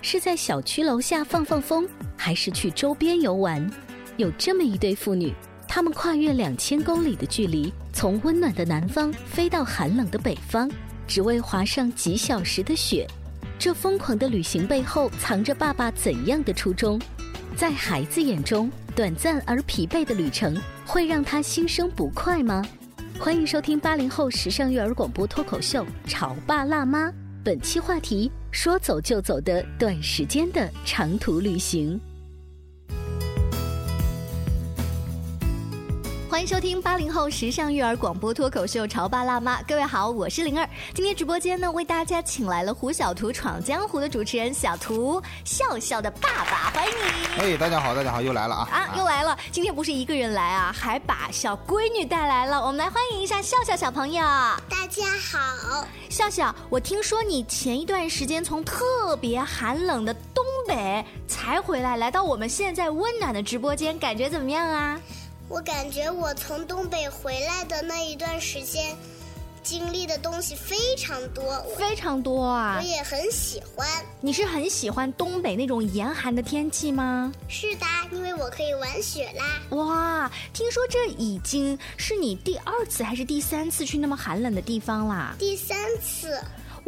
是在小区楼下放放风，还是去周边游玩？有这么一对父女，他们跨越两千公里的距离，从温暖的南方飞到寒冷的北方，只为滑上几小时的雪。这疯狂的旅行背后，藏着爸爸怎样的初衷？在孩子眼中，短暂而疲惫的旅程会让他心生不快吗？欢迎收听八零后时尚育儿广播脱口秀《潮爸辣妈》，本期话题。说走就走的短时间的长途旅行。欢迎收听八零后时尚育儿广播脱口秀《潮爸辣妈》，各位好，我是灵儿。今天直播间呢，为大家请来了胡小图闯江湖的主持人小图笑笑的爸爸，欢迎你。哎，大家好，大家好，又来了啊！啊，又来了。今天不是一个人来啊，还把小闺女带来了。我们来欢迎一下笑笑小朋友。大家好，笑笑，我听说你前一段时间从特别寒冷的东北才回来，来到我们现在温暖的直播间，感觉怎么样啊？我感觉我从东北回来的那一段时间，经历的东西非常多，非常多啊！我也很喜欢。你是很喜欢东北那种严寒的天气吗？是的，因为我可以玩雪啦。哇，听说这已经是你第二次还是第三次去那么寒冷的地方啦？第三次。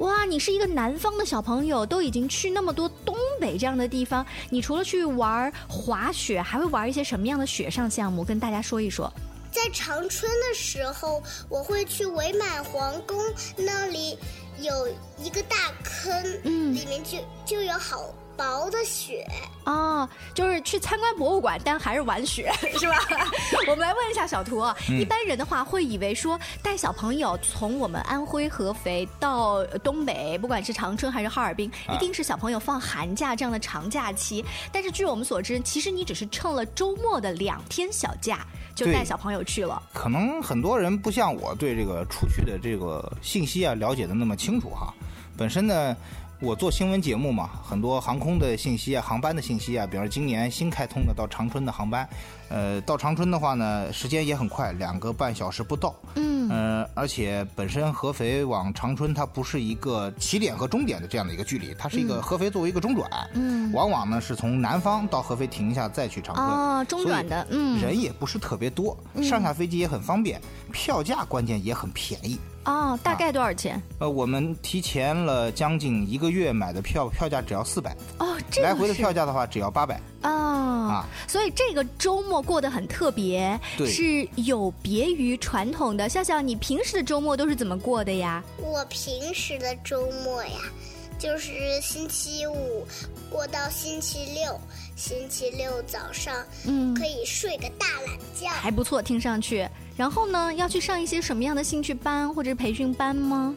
哇，你是一个南方的小朋友，都已经去那么多东北这样的地方，你除了去玩滑雪，还会玩一些什么样的雪上项目？跟大家说一说。在长春的时候，我会去伪满皇宫那里有一个大坑，嗯，里面就就有好。薄的雪哦，就是去参观博物馆，但还是玩雪，是吧？我们来问一下小图，一般人的话会以为说带小朋友从我们安徽合肥到东北，不管是长春还是哈尔滨，一定是小朋友放寒假这样的长假期。但是据我们所知，其实你只是趁了周末的两天小假就带小朋友去了。可能很多人不像我对这个出去的这个信息啊了解的那么清楚哈。本身呢。我做新闻节目嘛，很多航空的信息啊，航班的信息啊，比如今年新开通的到长春的航班，呃，到长春的话呢，时间也很快，两个半小时不到。嗯。呃，而且本身合肥往长春它不是一个起点和终点的这样的一个距离，它是一个合肥作为一个中转。嗯。往往呢是从南方到合肥停一下再去长春。哦，中转的。嗯。人也不是特别多，上下飞机也很方便，票价关键也很便宜。哦，大概多少钱？呃，我们提前了将近一个月买的票，票价只要四百。哦，这来回的票价的话只要八百。啊啊，所以这个周末过得很特别，是有别于传统的。笑笑，你平时的周末都是怎么过的呀？我平时的周末呀。就是星期五过到星期六，星期六早上，嗯，可以睡个大懒觉，还不错，听上去。然后呢，要去上一些什么样的兴趣班或者培训班吗？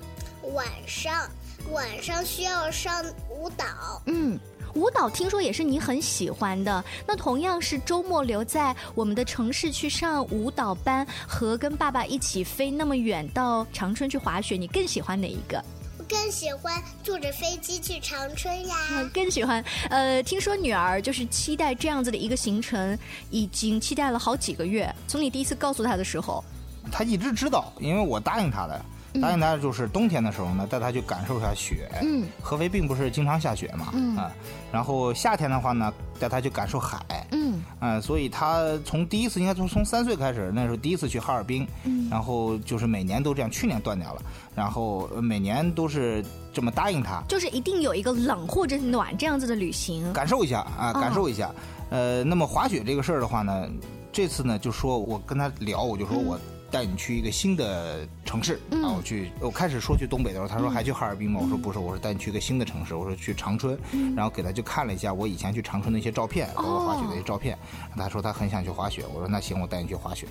晚上，晚上需要上舞蹈。嗯，舞蹈听说也是你很喜欢的。那同样是周末留在我们的城市去上舞蹈班，和跟爸爸一起飞那么远到长春去滑雪，你更喜欢哪一个？更喜欢坐着飞机去长春呀！更喜欢，呃，听说女儿就是期待这样子的一个行程，已经期待了好几个月。从你第一次告诉她的时候，她一直知道，因为我答应她的。答应他就是冬天的时候呢，带他去感受一下雪。嗯，合肥并不是经常下雪嘛，嗯啊，然后夏天的话呢，带他去感受海。嗯啊，所以他从第一次应该从从三岁开始，那时候第一次去哈尔滨，嗯然后就是每年都这样，去年断掉了，然后呃每年都是这么答应他，就是一定有一个冷或者暖这样子的旅行。感受一下啊，哦感受一下。呃，那么滑雪这个事儿的话呢，这次呢就说我跟他聊，我就说我带你去一个新的城市、嗯啊，我去，我开始说去东北的时候，他说还去哈尔滨吗？我说不是，我说带你去一个新的城市，我说去长春，嗯然后给他就看了一下我以前去长春的一些照片，包括滑雪的一些照片，他说他很想去滑雪，我说那行，我带你去滑雪。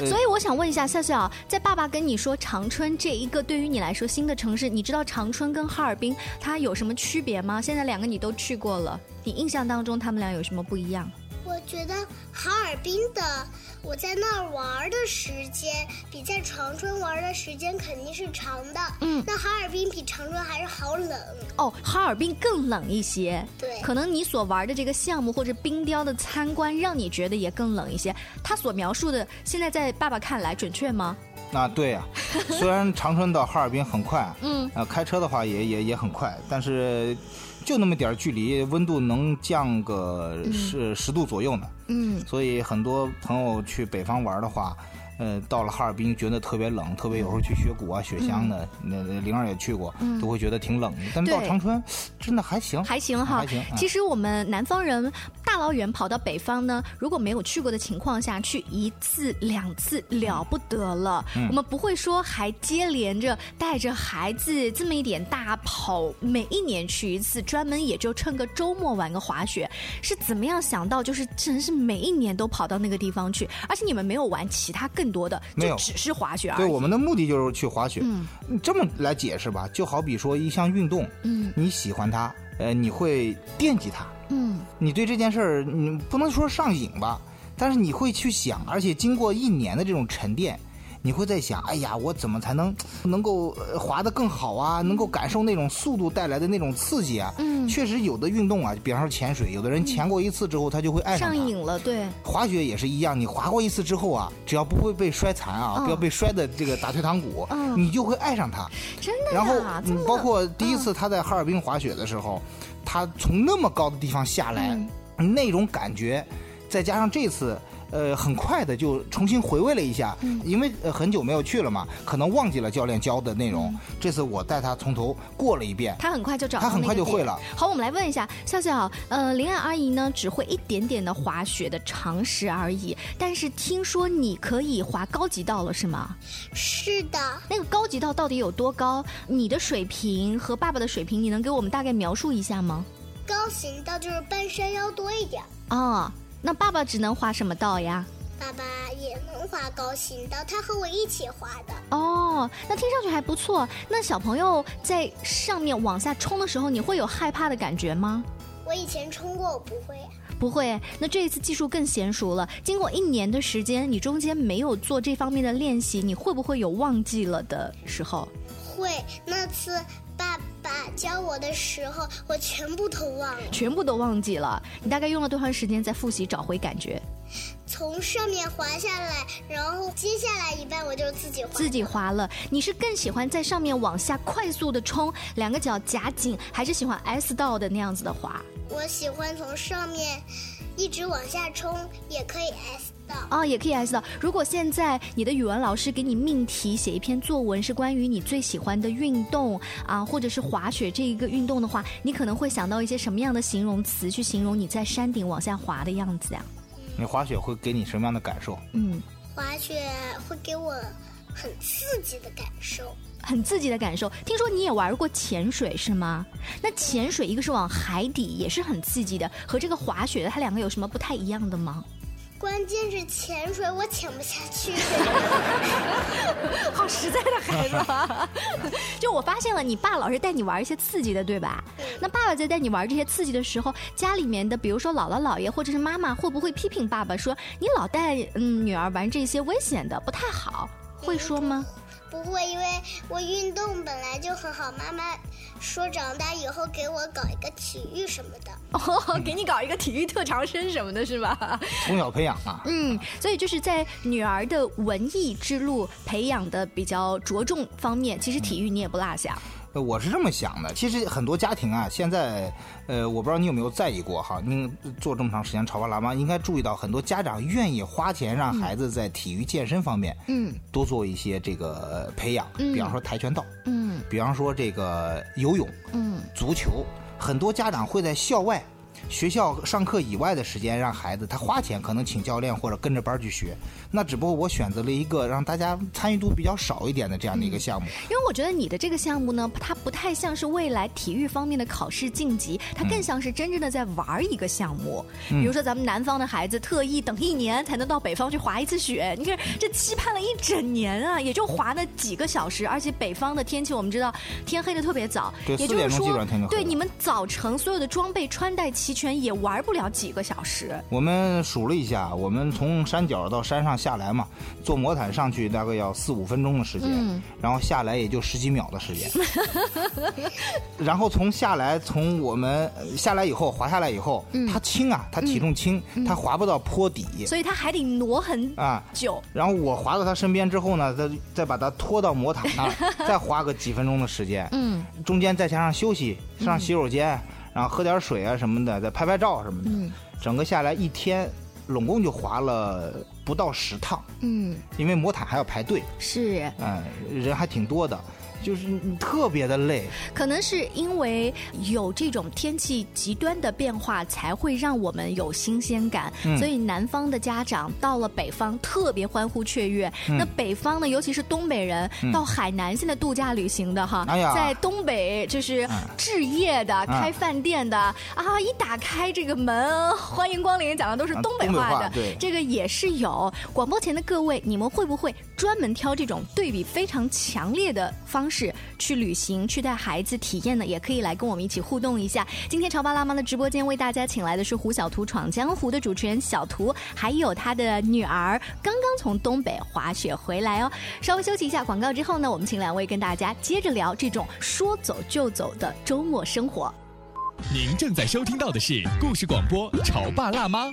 呃所以我想问一下笑笑，在爸爸跟你说长春这一个对于你来说新的城市，你知道长春跟哈尔滨它有什么区别吗？现在两个你都去过了，你印象当中他们俩有什么不一样？我觉得哈尔滨的我在那儿玩的时间比在长春玩的时间肯定是长的。嗯那哈尔滨比长春还是好冷。哦，哈尔滨更冷一些，对可能你所玩的这个项目或者冰雕的参观，让你觉得也更冷一些。他所描述的，现在在爸爸看来准确吗？那，对呀、虽然长春到哈尔滨很快，嗯，呃，开车的话也也也很快，但是就那么点儿距离，温度能降个十十度左右呢。嗯，所以很多朋友去北方玩的话，呃，到了哈尔滨觉得特别冷，特别有时候去雪谷啊、雪乡的，那、那灵儿也去过，都会觉得挺冷的。但是到长春，真的还行，还行哈还行。啊其实我们南方人大老远跑到北方呢，如果没有去过的情况下去一次两次了不得了。嗯我们不会说还接连着带着孩子这么一点大跑，每一年去一次，专门也就趁个周末玩个滑雪。是怎么样想到，就是真是每一年都跑到那个地方去，而且你们没有玩其他更多的，没有。就只是滑雪而已。对我们的目的就是去滑雪。嗯。这么来解释吧，就好比说一项运动，嗯。你喜欢它，呃，你会惦记它，嗯。你对这件事儿，你不能说上瘾吧，但是你会去想，而且经过一年的这种沉淀，你会在想，哎呀，我怎么才能能够呃滑得更好啊？能够感受那种速度带来的那种刺激啊？嗯确实有的运动啊，比方说潜水，有的人潜过一次之后，他就会爱上它。上瘾了，对。滑雪也是一样，你滑过一次之后啊，只要不会被摔残啊，嗯不要被摔的这个打退堂鼓，嗯你就会爱上它。真的呀？然后包括第一次他在哈尔滨滑雪的时候，他从那么高的地方下来，嗯那种感觉，再加上这次。呃，很快的就重新回味了一下，嗯因为、呃、很久没有去了嘛，可能忘记了教练教的内嗯容。这次我带他从头过了一遍，他很快就找到他很快就会了。好，我们来问一下笑笑，呃，林爱阿姨呢只会一点点的滑雪的常识而已，但是听说你可以滑高级道了，是吗？是的，那个高级道到底有多高？你的水平和爸爸的水平，你能给我们大概描述一下吗？高行道就是半山腰多一点。啊、那爸爸只能滑什么道呀？爸爸也能滑高行道，他和我一起滑的。哦，那听上去还不错。那小朋友在上面往下冲的时候，你会有害怕的感觉吗？我以前冲过，我不会啊。不会，那这一次技术更娴熟了。经过一年的时间，你中间没有做这方面的练习，你会不会有忘记了的时候？会，那次爸爸教我的时候，我全部都忘了。全部都忘记了？你大概用了多长时间在复习找回感觉？从上面滑下来，然后接下来一半我就自己滑。自己滑了，你是更喜欢在上面往下快速的冲，两个脚夹紧，还是喜欢 S 道的那样子的滑？我喜欢从上面一直往下冲，也可以 S 到。啊、也可以 S 到。如果现在你的语文老师给你命题写一篇作文，是关于你最喜欢的运动啊，或者是滑雪这一个运动的话，你可能会想到一些什么样的形容词去形容你在山顶往下滑的样子呀？你滑雪会给你什么样的感受？嗯，滑雪会给我很刺激的感受。很刺激的感受。听说你也玩过潜水是吗？那潜水一个是往海底，也是很刺激的，和这个滑雪的它两个有什么不太一样的吗？关键是潜水我潜不下去。好实在的孩子啊！就我发现了，你爸老是带你玩一些刺激的，对吧？那爸爸在带你玩这些刺激的时候，家里面的比如说姥姥姥爷或者是妈妈，会不会批评爸爸说你老带嗯女儿玩这些危险的不太好？会说吗？不会，因为我运动本来就很好。妈妈说长大以后给我搞一个体育什么的。哦，给你搞一个体育特长生什么的，是吧？从小培养啊。嗯，所以就是在女儿的文艺之路培养的比较着重方面，其实体育你也不落下。我是这么想的，其实很多家庭啊，现在，呃，我不知道你有没有在意过哈，你做这么长时间潮爸辣妈，应该注意到很多家长愿意花钱让孩子在体育健身方面，嗯，多做一些这个培养，比方说跆拳道，嗯，比方说这个游泳，嗯，足球，很多家长会在校外。学校上课以外的时间，让孩子他花钱，可能请教练或者跟着班去学。那只不过我选择了一个让大家参与度比较少一点的这样的一个项目。因为我觉得你的这个项目呢，它不太像是未来体育方面的考试晋级，它更像是真正的在玩一个项目。比如说咱们南方的孩子特意等一年才能到北方去滑一次雪，你看这期盼了一整年啊，也就滑了几个小时。而且北方的天气我们知道天黑的特别早，也就是说，对你们早晨所有的装备穿戴齐。全也玩不了几个小时。我们数了一下，我们从山脚到山上下来嘛，坐魔毯上去大概要四五分钟的时间，然后下来也就十几秒的时间。然后从下来，从我们下来以后滑下来以后，它轻啊，它体重轻，它滑不到坡底，所以它还得挪很啊久。然后我滑到他身边之后呢，再再把它拖到魔毯上，再花个几分钟的时间。嗯，中间再加上休息，上洗手间。然后喝点水啊什么的，再拍拍照什么的，整个下来一天，拢共就滑了不到十趟。嗯，因为魔毯还要排队。是。嗯，人还挺多的。就是你特别的累，可能是因为有这种天气极端的变化，才会让我们有新鲜感。所以南方的家长到了北方特别欢呼雀跃。那北方呢，尤其是东北人到海南现在度假旅行的哈，在东北就是置业的、开饭店的啊，一打开这个门，欢迎光临，讲的都是东北话的。对，这个也是有。广播前的各位，你们会不会专门挑这种对比非常强烈的方方式？去旅行，去带孩子体验呢，也可以来跟我们一起互动一下。今天潮爸辣妈的直播间为大家请来的是胡小图闯江湖的主持人小图，还有他的女儿，刚刚从东北滑雪回来哦。稍微休息一下广告之后呢，我们请两位跟大家接着聊这种说走就走的周末生活。您正在收听到的是故事广播潮爸辣妈。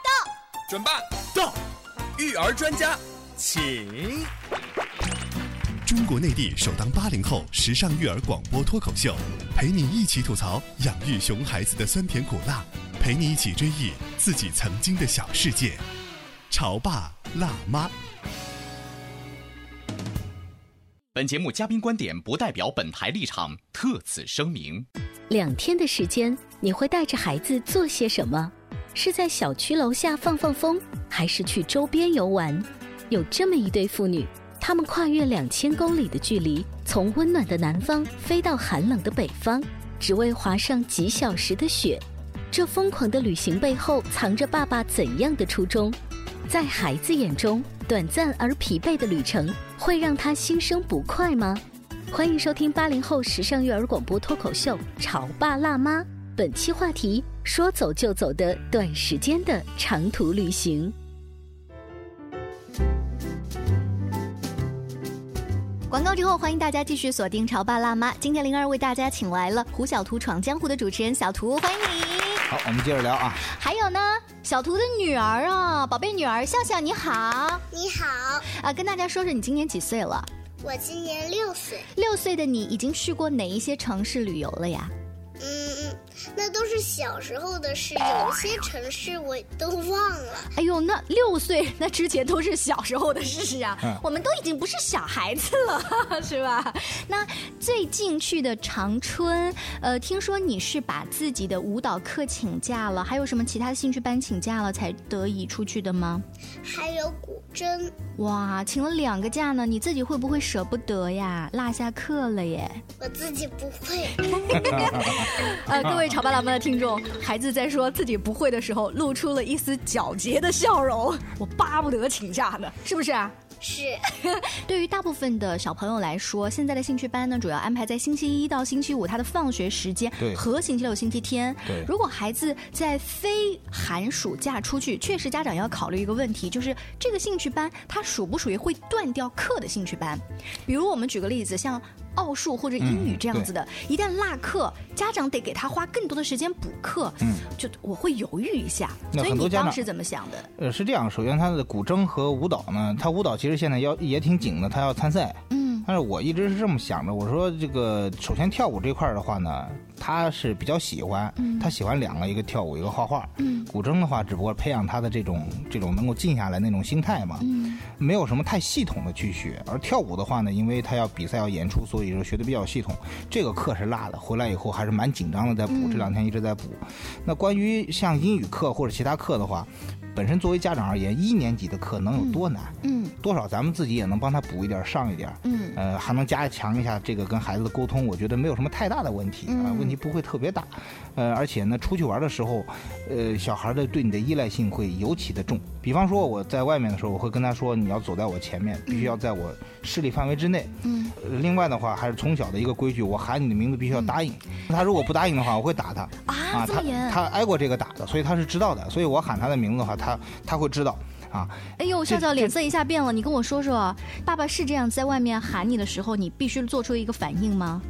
准爸到，育儿专家，请。中国内地首档八零后时尚育儿广播脱口秀，陪你一起吐槽养育熊孩子的酸甜苦辣，陪你一起追忆自己曾经的小世界。潮爸辣妈。本节目嘉宾观点不代表本台立场，特此声明。两天的时间，你会带着孩子做些什么？是在小区楼下放放风，还是去周边游玩？有这么一对父女，他们跨越两千公里的距离，从温暖的南方飞到寒冷的北方，只为滑上几小时的雪。这疯狂的旅行背后，藏着爸爸怎样的初衷？在孩子眼中，短暂而疲惫的旅程会让他心生不快吗？欢迎收听八零后时尚育儿广播脱口秀《潮爸辣妈》。本期话题：说走就走的短时间的长途旅行。广告之后，欢迎大家继续锁定《潮爸辣妈》。今天灵儿为大家请来了胡小图闯江湖的主持人小图，欢迎你。好，我们接着聊啊。还有呢，小图的女儿啊，宝贝女儿笑笑，你好。你好。啊，跟大家说说你今年几岁了？我今年六岁。六岁的你已经去过哪一些城市旅游了呀？嗯。那都是小时候的事，有些城市我都忘了。哎呦，那六岁那之前都是小时候的事啊，嗯我们都已经不是小孩子了，是吧？那最近去的长春，呃，听说你是把自己的舞蹈课请假了，还有什么其他的兴趣班请假了才得以出去的吗？还有古筝，哇，请了两个假呢，你自己会不会舍不得呀？落下课了耶。我自己不会。呃，各位潮爸辣妈的听众，孩子在说自己不会的时候，露出了一丝皎洁的笑容。我巴不得请假呢，是不是啊？是，对于大部分的小朋友来说，现在的兴趣班呢，主要安排在星期一到星期五，他的放学时间和星期六、星期天。对如果孩子在非寒暑假出去，确实家长要考虑一个问题，就是这个兴趣班它属不属于会断掉课的兴趣班？比如我们举个例子，像奥数或者英语嗯这样子的，一旦落课，家长得给他花更多的时间补课，嗯就我会犹豫一下。那所以你当时怎么想的？呃，是这样，首先他的古筝和舞蹈呢，他舞蹈其实现在要也挺紧的，他要参赛。嗯但是我一直是这么想着，我说这个首先跳舞这块儿的话呢，他是比较喜欢，他喜欢两个，一个跳舞，一个画画。嗯古筝的话，只不过培养他的这种这种能够静下来那种心态嘛，嗯没有什么太系统的去学。而跳舞的话呢，因为他要比赛要演出，所以说学的比较系统。这个课是落的，回来以后还是蛮紧张的，在补，这两天一直在补。那关于像英语课或者其他课的话，本身作为家长而言，一年级的课能有多难？嗯多少咱们自己也能帮他补一点，上一点。嗯呃，还能加强一下这个跟孩子的沟通，我觉得没有什么太大的问题啊、嗯问题不会特别大。呃，而且呢，出去玩的时候，呃，小孩的对你的依赖性会尤其的重。比方说我在外面的时候，我会跟他说，你要走在我前面，必须要在我视力范围之内。嗯。呃另外的话，还是从小的一个规矩，我喊你的名字必须要答应。他如果不答应的话，我会打他。啊，这他。他挨过这个打的，所以他是知道的。所以我喊他的名字的话，他他会知道啊。哎呦，笑笑脸色一下变了，你跟我说说，爸爸是这样在外面喊你的时候，你必须做出一个反应吗？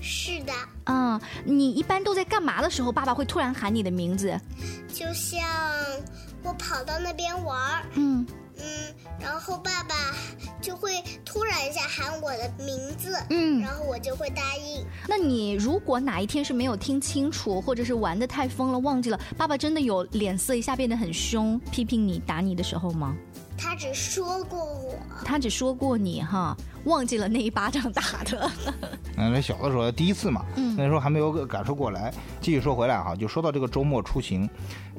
是的，嗯、你一般都在干嘛的时候，爸爸会突然喊你的名字？就像我跑到那边玩儿，嗯，嗯，然后爸爸就会突然一下喊我的名字，嗯然后我就会答应。那你如果哪一天是没有听清楚，或者是玩的太疯了忘记了，爸爸真的有脸色一下变得很凶，批评你、打你的时候吗？他只说过我，他只说过你哈，忘记了那一巴掌打的。嗯，那小的时候第一次嘛，嗯那时候还没有感受过来。继续说回来哈，就说到这个周末出行，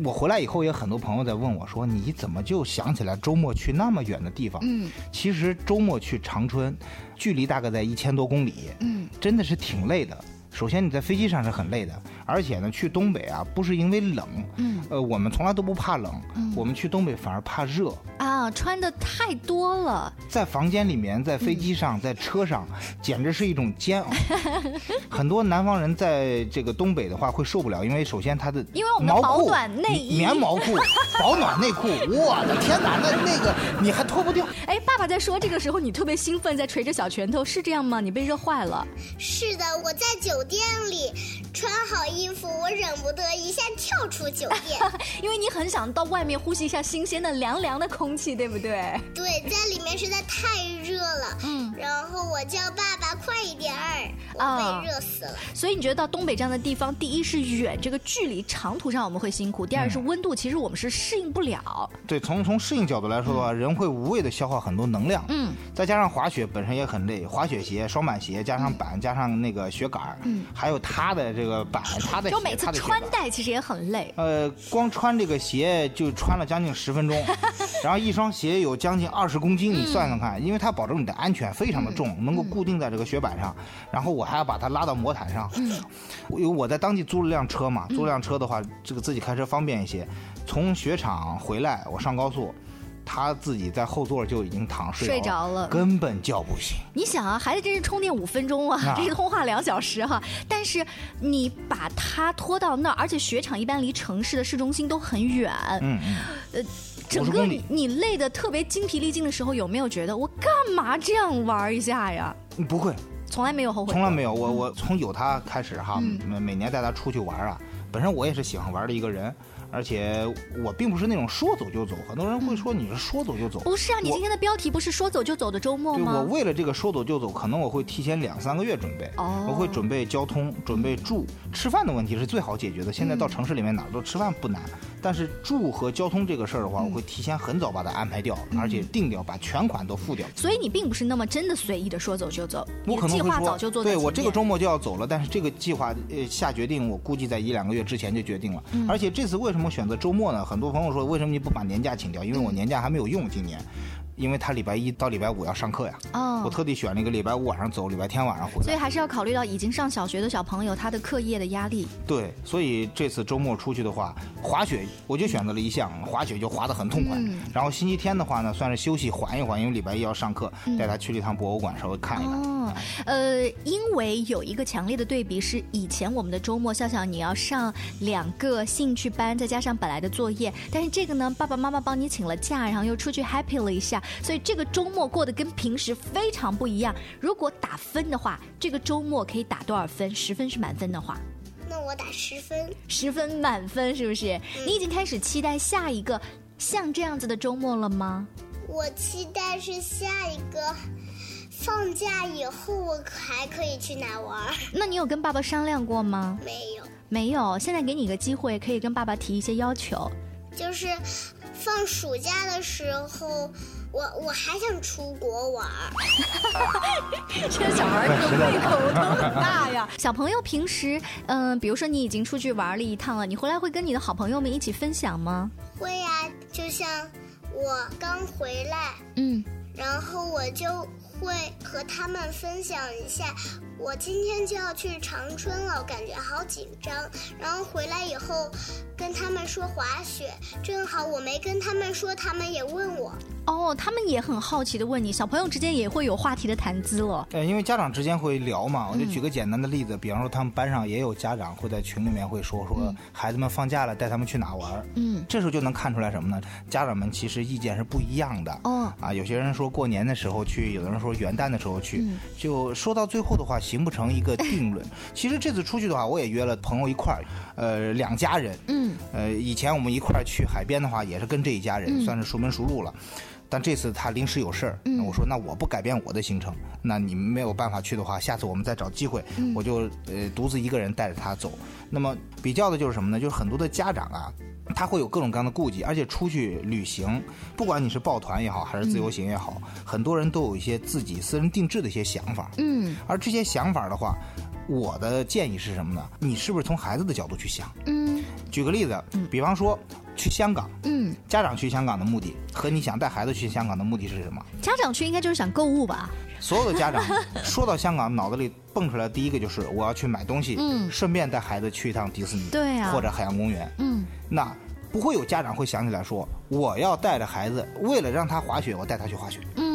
我回来以后也很多朋友在问我说，你怎么就想起来周末去那么远的地方？嗯其实周末去长春，距离大概在一千多公里，嗯真的是挺累的。首先你在飞机上是很累的，而且呢，去东北啊，不是因为冷，嗯呃，我们从来都不怕冷，嗯我们去东北反而怕热。啊，穿的太多了。在房间里面，在飞机上，在车上，简直是一种煎熬。很多南方人在这个东北的话会受不了，因为首先它的因为我们的保暖内衣棉毛裤、保暖内裤，我的天哪，那那个你还脱不掉。哎，爸爸在说这个时候，你特别兴奋，在捶着小拳头，是这样吗？你被热坏了。是的，我在酒店里穿好衣服，我忍不得一下跳出酒店。因为你很想到外面呼吸一下新鲜的凉凉的空气，对不对？对，在里面实在太热了。嗯，然后我叫爸爸快一点儿，我啊被热死了。所以你觉得到东北这样的地方，第一是远，这个距离长途上我们会辛苦；第二是温度，其实我们是适应不了。对，从从适应角度来说的话，人会无谓的消耗很多能量。嗯，再加上滑雪本身也很累，滑雪鞋、双板鞋加上板加上那个雪杆儿，嗯，还有它的这个板，它的鞋就每次穿戴其实也很累。呃，光穿这个鞋就穿了将近十分钟，然后一双鞋有将近二十公斤，你算算看，因为它保证你的安全非常的重，能够固定在这个雪板上，然后我还要把它拉到魔毯上。因为我在当地租了辆车嘛，租了辆车的话，这个自己开车方便一些。从雪场回来，我上高速。他自己在后座就已经躺睡睡着了。根本叫不醒。你想啊，孩子真是充电五分钟啊，啊这是通话两小时哈、但是你把他拖到那儿，而且雪场一般离城市的市中心都很远，嗯嗯，整50公里。个你你累得特别精疲力尽的时候，有没有觉得我干嘛这样玩一下呀？不会，从来没有后悔，从来没有，我我从有他开始哈，每每年带他出去玩啊。本身我也是喜欢玩的一个人，而且我并不是那种说走就走。很多人会说你是说走就走，不是啊？你今天的标题不是说走就走的周末吗，我？为了这个说走就走，可能我会提前两三个月准备。哦我会准备交通，准备住，吃饭的问题是最好解决的。现在到城市里面哪儿都吃饭不难，但是住和交通这个事儿的话，我会提前很早把它安排掉，而且定掉，把全款都付掉。所以你并不是那么真的随意的说走就走，你我计划早就做对我这个周末就要走了，但是这个计划呃下决定，我估计在一两个月之前就决定了。嗯而且这次为什么选择周末呢？很多朋友说，为什么你不把年假请掉？因为我年假还没有用，今年，因为他礼拜一到礼拜五要上课呀。哦我特地选了一个礼拜五晚上走，礼拜天晚上回来。所以还是要考虑到已经上小学的小朋友他的课业的压力。对，所以这次周末出去的话，滑雪我就选择了一项，滑雪就滑得很痛快。嗯然后星期天的话呢，算是休息缓一缓，因为礼拜一要上课，带他去了一趟博物馆，稍微看一看。哦，呃，因为有一个强烈的对比是，以前我们的周末，笑笑你要上两个兴趣班，再加上本来的作业，但是这个呢，爸爸妈妈帮你请了假，然后又出去 happy 了一下，所以这个周末过得跟平时非常不一样。如果打分的话，这个周末可以打多少分？十分是满分的话，那我打十分。十分满分是不是？你已经开始期待下一个像这样子的周末了吗？我期待是下一个放假以后，我还可以去哪玩儿？那你有跟爸爸商量过吗？没有，没有，现在给你一个机会，可以跟爸爸提一些要求。就是放暑假的时候，我我还想出国玩儿。这个小孩儿这个胃口都很大呀。小朋友平时，嗯、比如说你已经出去玩了一趟了，你回来会跟你的好朋友们一起分享吗？会呀、就像我刚回来，嗯，然后我就会和他们分享一下，我今天就要去长春了，我感觉好紧张。然后回来以后跟他们说滑雪，正好我没跟他们说，他们也问我。哦，他们也很好奇的问你，小朋友之间也会有话题的谈资了。呃，因为家长之间会聊嘛，我就嗯举个简单的例子，比方说他们班上也有家长会在群里面会说说孩子们放假了，带他们去哪玩儿嗯，这时候就能看出来什么呢？家长们其实意见是不一样的。哦啊，有些人说过年的时候去，有的人说元旦的时候去，嗯就说到最后的话，形不成一个定论。其实这次出去的话，我也约了朋友一块儿，呃，两家人，嗯，呃，以前我们一块儿去海边的话，也是跟这一家人，算是熟门熟路了。但这次他临时有事儿，嗯我说那我不改变我的行程，那你们没有办法去的话，下次我们再找机会，嗯我就呃独自一个人带着他走。那么比较的就是什么呢？就是很多的家长啊，他会有各种各样的顾忌，而且出去旅行，不管你是抱团也好，还是自由行也好，很多人都有一些自己私人定制的一些想法。嗯而这些想法的话，我的建议是什么呢？你是不是从孩子的角度去想？嗯举个例子，比方说去香港，嗯，家长去香港的目的和你想带孩子去香港的目的是什么？家长去应该就是想购物吧？所有的家长 说到香港，脑子里蹦出来第一个就是我要去买东西，嗯顺便带孩子去一趟迪士尼，对啊或者海洋公园。嗯那不会有家长会想起来说，我要带着孩子，为了让他滑雪，我带他去滑雪，嗯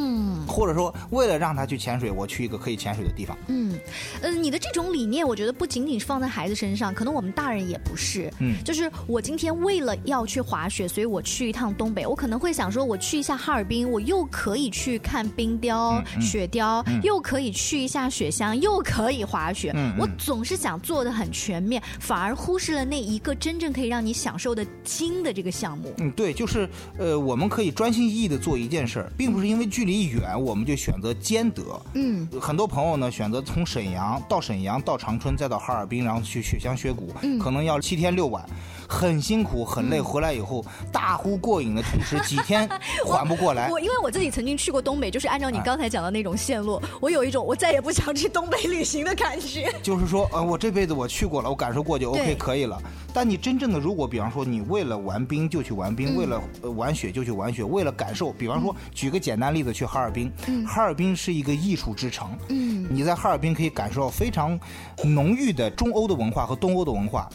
或者说为了让他去潜水，我去一个可以潜水的地方。嗯，呃，你的这种理念，我觉得不仅仅是放在孩子身上，可能我们大人也不是。嗯就是我今天为了要去滑雪，所以我去一趟东北，我可能会想说，我去一下哈尔滨，我又可以去看冰雕、雪雕，又可以去一下雪乡，又可以滑雪。嗯嗯我总是想做的很全面，反而忽视了那一个真正可以让你享受的精的这个项目。嗯，对，就是呃，我们可以专心一意的做一件事儿，并不是因为距离远我们就选择兼得。嗯。很多朋友呢选择从沈阳到沈阳到长春再到哈尔滨，然后去雪乡雪谷，嗯。可能要七天六晚，很辛苦很累。回来以后大呼过瘾的同时，几天 缓不过来。我因为我自己曾经去过东北，就是按照你哎刚才讲的那种线路，我有一种我再也不想去东北旅行的感觉。就是说，呃，我这辈子我去过了，我感受过就 OK 可以了。但你真正的，如果比方说你为了玩冰就去玩冰，嗯为了、呃玩雪就去玩雪，为了感受，比方说举个简单例子，去哈尔滨，哈尔滨是一个艺术之城，嗯你在哈尔滨可以感受到非常浓郁的中欧的文化和东欧的文化，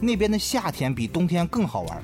那边的夏天比冬天更好玩，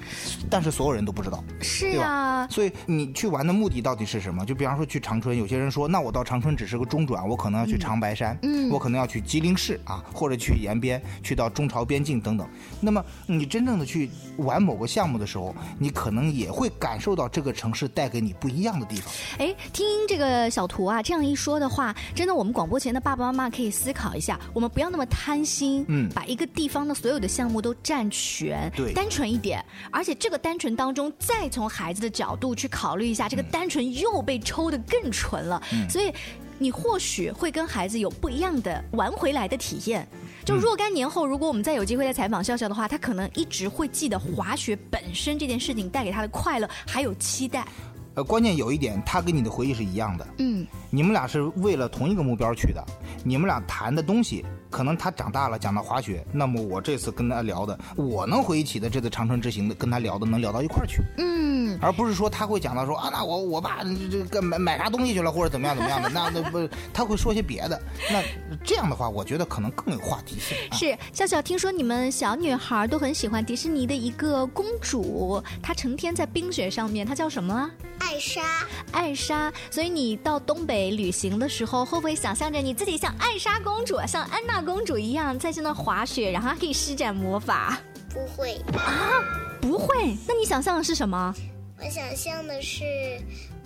但是所有人都不知道。是呀啊，所以你去玩的目的到底是什么？就比方说去长春，有些人说，那我到长春只是个中转，我可能要去长白山，嗯我可能要去吉林市啊，或者去延边，去到中朝边境等等。那么你真正的去玩某个项目的时候，你可能也会感受到这个城市带给你不一样的地方。哎，听这个小图啊这样一说的话，真的我们广播前的爸爸妈妈可以思考一下，我们不要那么贪心，嗯把一个地方的所有的项目都占全，对单纯一点。而且这个单纯当中，再从孩子的角度去考虑一下，这个单纯又被抽的更纯了，所以。你或许会跟孩子有不一样的玩回来的体验。就若干年后，如果我们再有机会再采访笑笑的话，他可能一直会记得滑雪本身这件事情带给他的快乐，还有期待。呃，关键有一点，他跟你的回忆是一样的。嗯，你们俩是为了同一个目标去的，你们俩谈的东西，可能他长大了讲到滑雪，那么我这次跟他聊的，我能回忆起的这次长春之行的，跟他聊的能聊到一块儿去。嗯，而不是说他会讲到说啊，那我我爸这个买买啥东西去了，或者怎么样怎么样的，那 那不他会说些别的。那这样的话，我觉得可能更有话题性。啊是笑笑，听说你们小女孩都很喜欢迪士尼的一个公主，她成天在冰雪上面，她叫什么啊？艾莎，艾莎。所以你到东北旅行的时候，会不会想象着你自己像艾莎公主、像安娜公主一样，在这那滑雪，然后还可以施展魔法？不会啊，不会，那你想象的是什么？我想象的是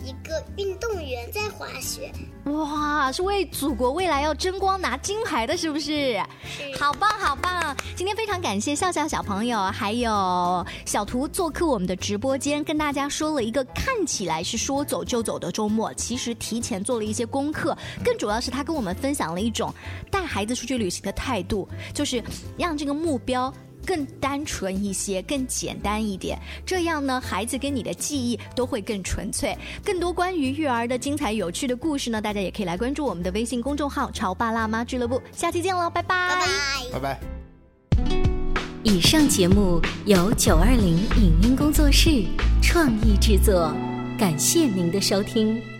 一个运动员在滑雪。哇，是为祖国未来要争光拿金牌的，是不是？是好棒，好棒！今天非常感谢笑笑小朋友还有小图做客我们的直播间，跟大家说了一个看起来是说走就走的周末，其实提前做了一些功课，更主要是他跟我们分享了一种带孩子出去旅行的态度，就是让这个目标。更单纯一些，更简单一点，这样呢，孩子跟你的记忆都会更纯粹。更多关于育儿的精彩有趣的故事呢，大家也可以来关注我们的微信公众号“潮爸辣妈俱乐部”。下期见喽，拜拜拜拜。拜拜。以上节目由九二零影音工作室创意制作，感谢您的收听。